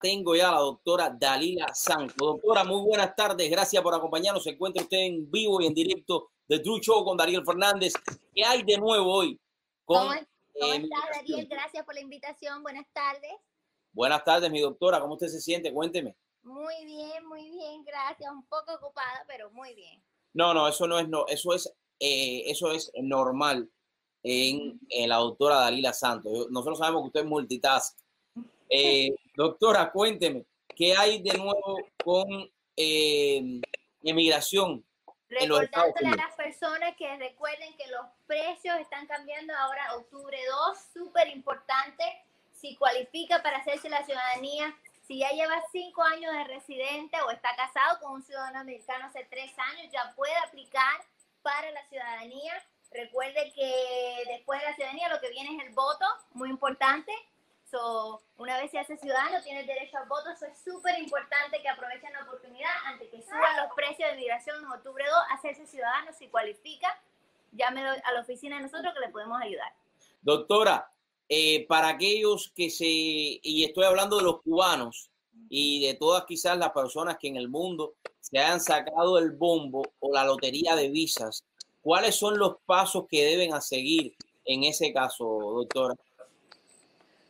tengo ya a la doctora Dalila Santos. Doctora, muy buenas tardes. Gracias por acompañarnos. Se encuentra usted en vivo y en directo de True Show con Daniel Fernández. ¿Qué hay de nuevo hoy? ¿Cómo, estás, Daniel? Gracias por la invitación. Buenas tardes. Buenas tardes, mi doctora. ¿Cómo usted se siente? Cuénteme. Muy bien, muy bien. Gracias. Un poco ocupada, pero muy bien. No, no, eso no es, no, eso es, eh, eso es normal en, la doctora Dalila Santos. Nosotros sabemos que usted es multitask. Eh, doctora, cuénteme, ¿qué hay de nuevo con eh, emigración? Recordándole a las personas que recuerden que los precios están cambiando ahora, octubre 2, súper importante. Si cualifica para hacerse la ciudadanía, si ya lleva cinco años de residente o está casado con un ciudadano americano hace tres años, ya puede aplicar para la ciudadanía. Recuerde que después de la ciudadanía lo que viene es el voto, muy importante. So, una vez se hace ciudadano, tiene derecho al voto. Eso es súper importante que aprovechen la oportunidad antes que suban los precios de migración en octubre 2, hacerse ciudadano si cualifica. Llámelo a la oficina de nosotros que le podemos ayudar. Doctora, eh, para aquellos que se, y estoy hablando de los cubanos y de todas quizás las personas que en el mundo se hayan sacado el bombo o la lotería de visas, ¿cuáles son los pasos que deben a seguir en ese caso, doctora?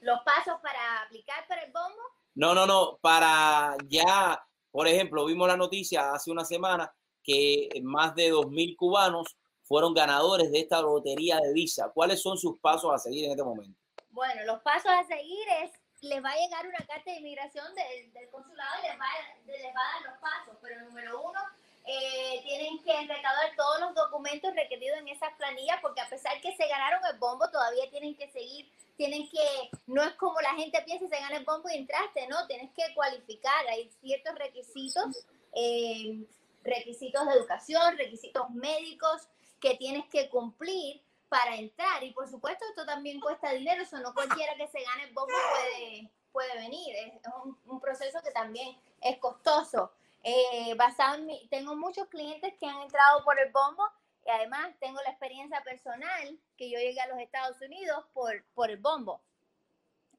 ¿Los pasos para aplicar para el bombo? No, no, no, para ya, por ejemplo, vimos la noticia hace una semana que más de 2.000 cubanos fueron ganadores de esta lotería de visa. ¿Cuáles son sus pasos a seguir en este momento? Bueno, los pasos a seguir es, les va a llegar una carta de inmigración del, consulado y les va, les va a dar los pasos, pero número uno, eh, tienen que recaudar todos los documentos requeridos en esas planillas, porque a pesar que se ganaron el bombo, todavía tienen que seguir, tienen que, no es como la gente piensa, se gana el bombo y entraste, no, tienes que cualificar, hay ciertos requisitos, eh, requisitos de educación, requisitos médicos que tienes que cumplir para entrar. Y por supuesto, esto también cuesta dinero, eso no cualquiera que se gane el bombo puede, puede venir, es un proceso que también es costoso. Eh, basado en mi, tengo muchos clientes que han entrado por el bombo y además tengo la experiencia personal que yo llegué a los Estados Unidos por, por el bombo.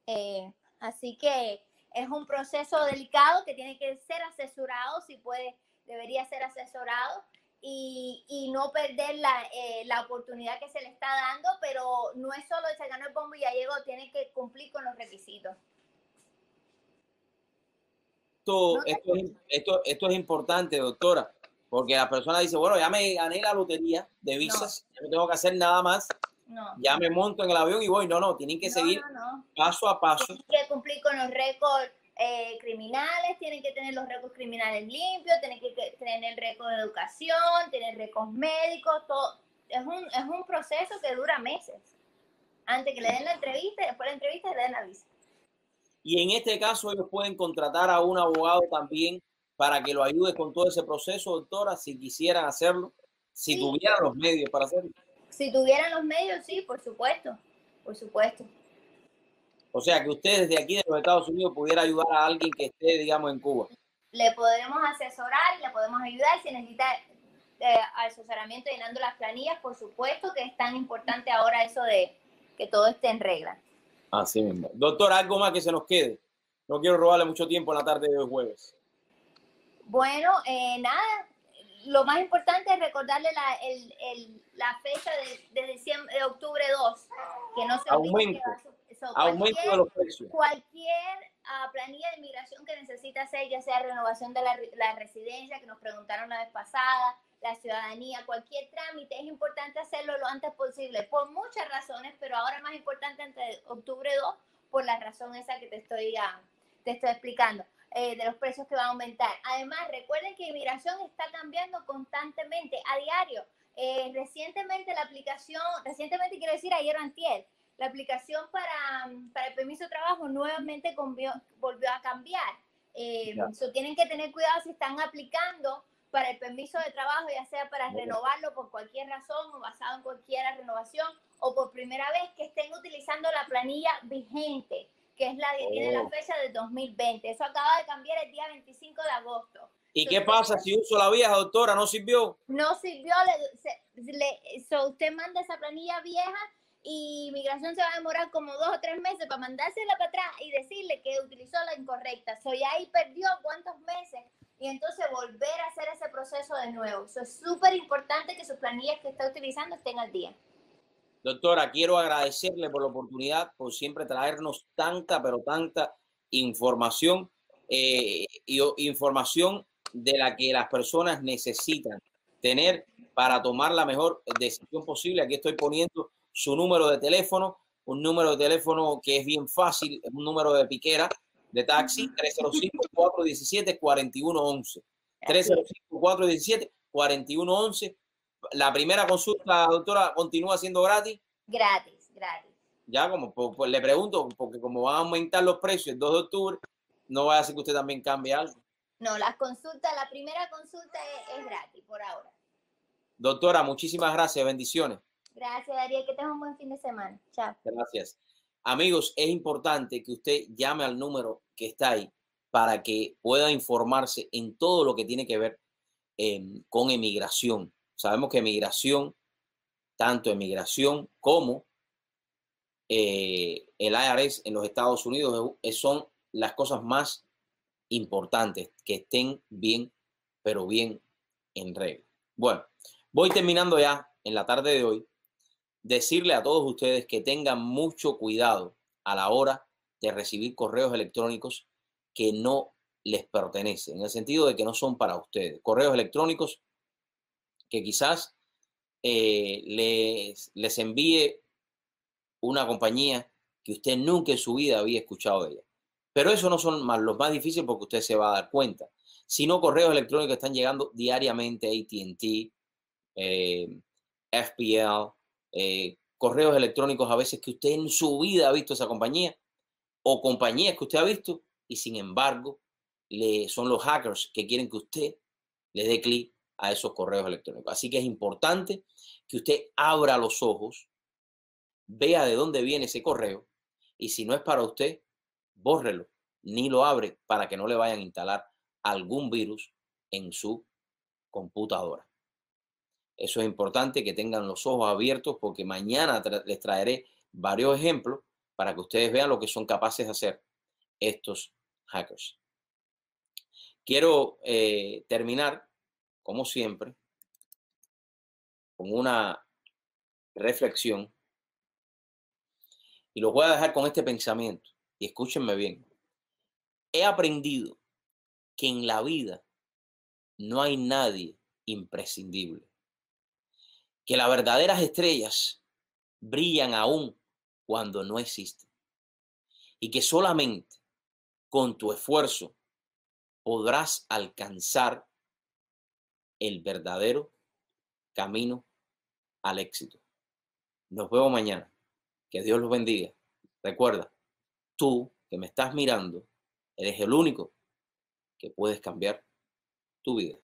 Eh, así que es un proceso delicado que tiene que ser asesorado, si puede, debería ser asesorado y, y no perder la, eh, la, oportunidad que se le está dando, pero no es solo se ganó el bombo y ya llegó, tiene que cumplir con los requisitos esto, esto, esto, es importante, doctora, porque la persona dice, bueno, ya me gané la lotería de visas, no, tengo que hacer nada más, ya me monto en el avión y voy. No, no, tienen que seguir paso a paso. Tienen que cumplir con los récords eh, criminales, tienen que tener los récords criminales limpios, tienen que tener el récord de educación, tener récords médicos, todo. Es un, es un proceso que dura meses. Antes que le den la entrevista después de la entrevista le den la visa. Y en este caso ellos pueden contratar a un abogado también para que lo ayude con todo ese proceso, doctora, si quisieran hacerlo, si tuvieran los medios para hacerlo. Si tuvieran los medios, sí, por supuesto, por supuesto. O sea, que usted desde aquí de los Estados Unidos pudiera ayudar a alguien que esté, digamos, en Cuba. Le podemos asesorar, le podemos ayudar si necesita eh, asesoramiento llenando las planillas, por supuesto que es tan importante ahora eso de que todo esté en regla. Así mismo. Doctor, algo más que se nos quede. No quiero robarle mucho tiempo en la tarde de hoy jueves. Bueno, eh, nada, lo más importante es recordarle la, el, el, la fecha de, de, diciembre, de octubre 2, que no se aumento, aumento de los precios. Cualquier uh, planilla de inmigración que necesita hacer, ya sea renovación de la, la residencia, que nos preguntaron la vez pasada, la ciudadanía, cualquier trámite, es importante hacerlo lo antes posible, por muchas razones, pero ahora más importante entre octubre 2, por la razón esa que te estoy, ah, te estoy explicando, eh, de los precios que van a aumentar. Además, recuerden que inmigración está cambiando constantemente, a diario. Eh, recientemente la aplicación, recientemente quiero decir ayer o antier, la aplicación para, para el permiso de trabajo nuevamente volvió, volvió a cambiar. Eh, tienen que tener cuidado si están aplicando para el permiso de trabajo, ya sea para renovarlo por cualquier razón o basado en cualquier renovación o por primera vez que estén utilizando la planilla vigente, que es la que tiene la oh. fecha del 2020. Eso acaba de cambiar el día 25 de agosto. ¿Y qué pasa si uso la vieja, doctora? ¿No sirvió? No sirvió. Le, usted manda esa planilla vieja y migración se va a demorar como dos o tres meses para mandársela para atrás y decirle que utilizó la incorrecta. So, ya ahí perdió cuántos meses y entonces volver a hacer ese proceso de nuevo. Eso es súper importante que sus planillas que está utilizando estén al día. Doctora, quiero agradecerle por la oportunidad, por siempre traernos tanta, pero tanta información eh, y información de la que las personas necesitan tener para tomar la mejor decisión posible. Aquí estoy poniendo su número de teléfono, un número de teléfono que es bien fácil, es un número de piquera de taxi, 305-417-4111. 305-417-4111. La primera consulta, doctora, continúa siendo gratis. Gratis, gratis. Ya, como pues, le pregunto, porque como van a aumentar los precios el 2 de octubre, no va a hacer que usted también cambie algo. No, la consulta, la primera consulta es, gratis por ahora. Doctora, muchísimas gracias, bendiciones. Gracias, Darío, que tengas un buen fin de semana. Chao. Gracias. Amigos, es importante que usted llame al número que está ahí para que pueda informarse en todo lo que tiene que ver em, con emigración. Sabemos que emigración, tanto emigración como eh, el IRS en los Estados Unidos son las cosas más importantes, que estén bien, pero bien en regla. Bueno, voy terminando ya en la tarde de hoy. Decirle a todos ustedes que tengan mucho cuidado a la hora de recibir correos electrónicos que no les pertenecen, en el sentido de que no son para ustedes. Correos electrónicos que quizás eh, les, envíe una compañía que usted nunca en su vida había escuchado de ella. Pero eso no son los más difíciles porque usted se va a dar cuenta. Sino correos electrónicos que están llegando diariamente ATT, eh, FPL, eh, correos electrónicos a veces que usted en su vida ha visto esa compañía o compañías que usted ha visto y sin embargo le, son los hackers que quieren que usted le dé clic a esos correos electrónicos. Así que es importante que usted abra los ojos, vea de dónde viene ese correo y si no es para usted, bórrelo, ni lo abre para que no le vayan a instalar algún virus en su computadora. Eso es importante que tengan los ojos abiertos porque mañana les traeré varios ejemplos para que ustedes vean lo que son capaces de hacer estos hackers. Quiero eh, terminar, como siempre, con una reflexión y los voy a dejar con este pensamiento y escúchenme bien, he aprendido que en la vida no hay nadie imprescindible, que las verdaderas estrellas brillan aún cuando no existen y que solamente con tu esfuerzo podrás alcanzar el verdadero camino al éxito. Nos vemos mañana. Que Dios los bendiga. Recuerda, tú que me estás mirando, eres el único que puedes cambiar tu vida.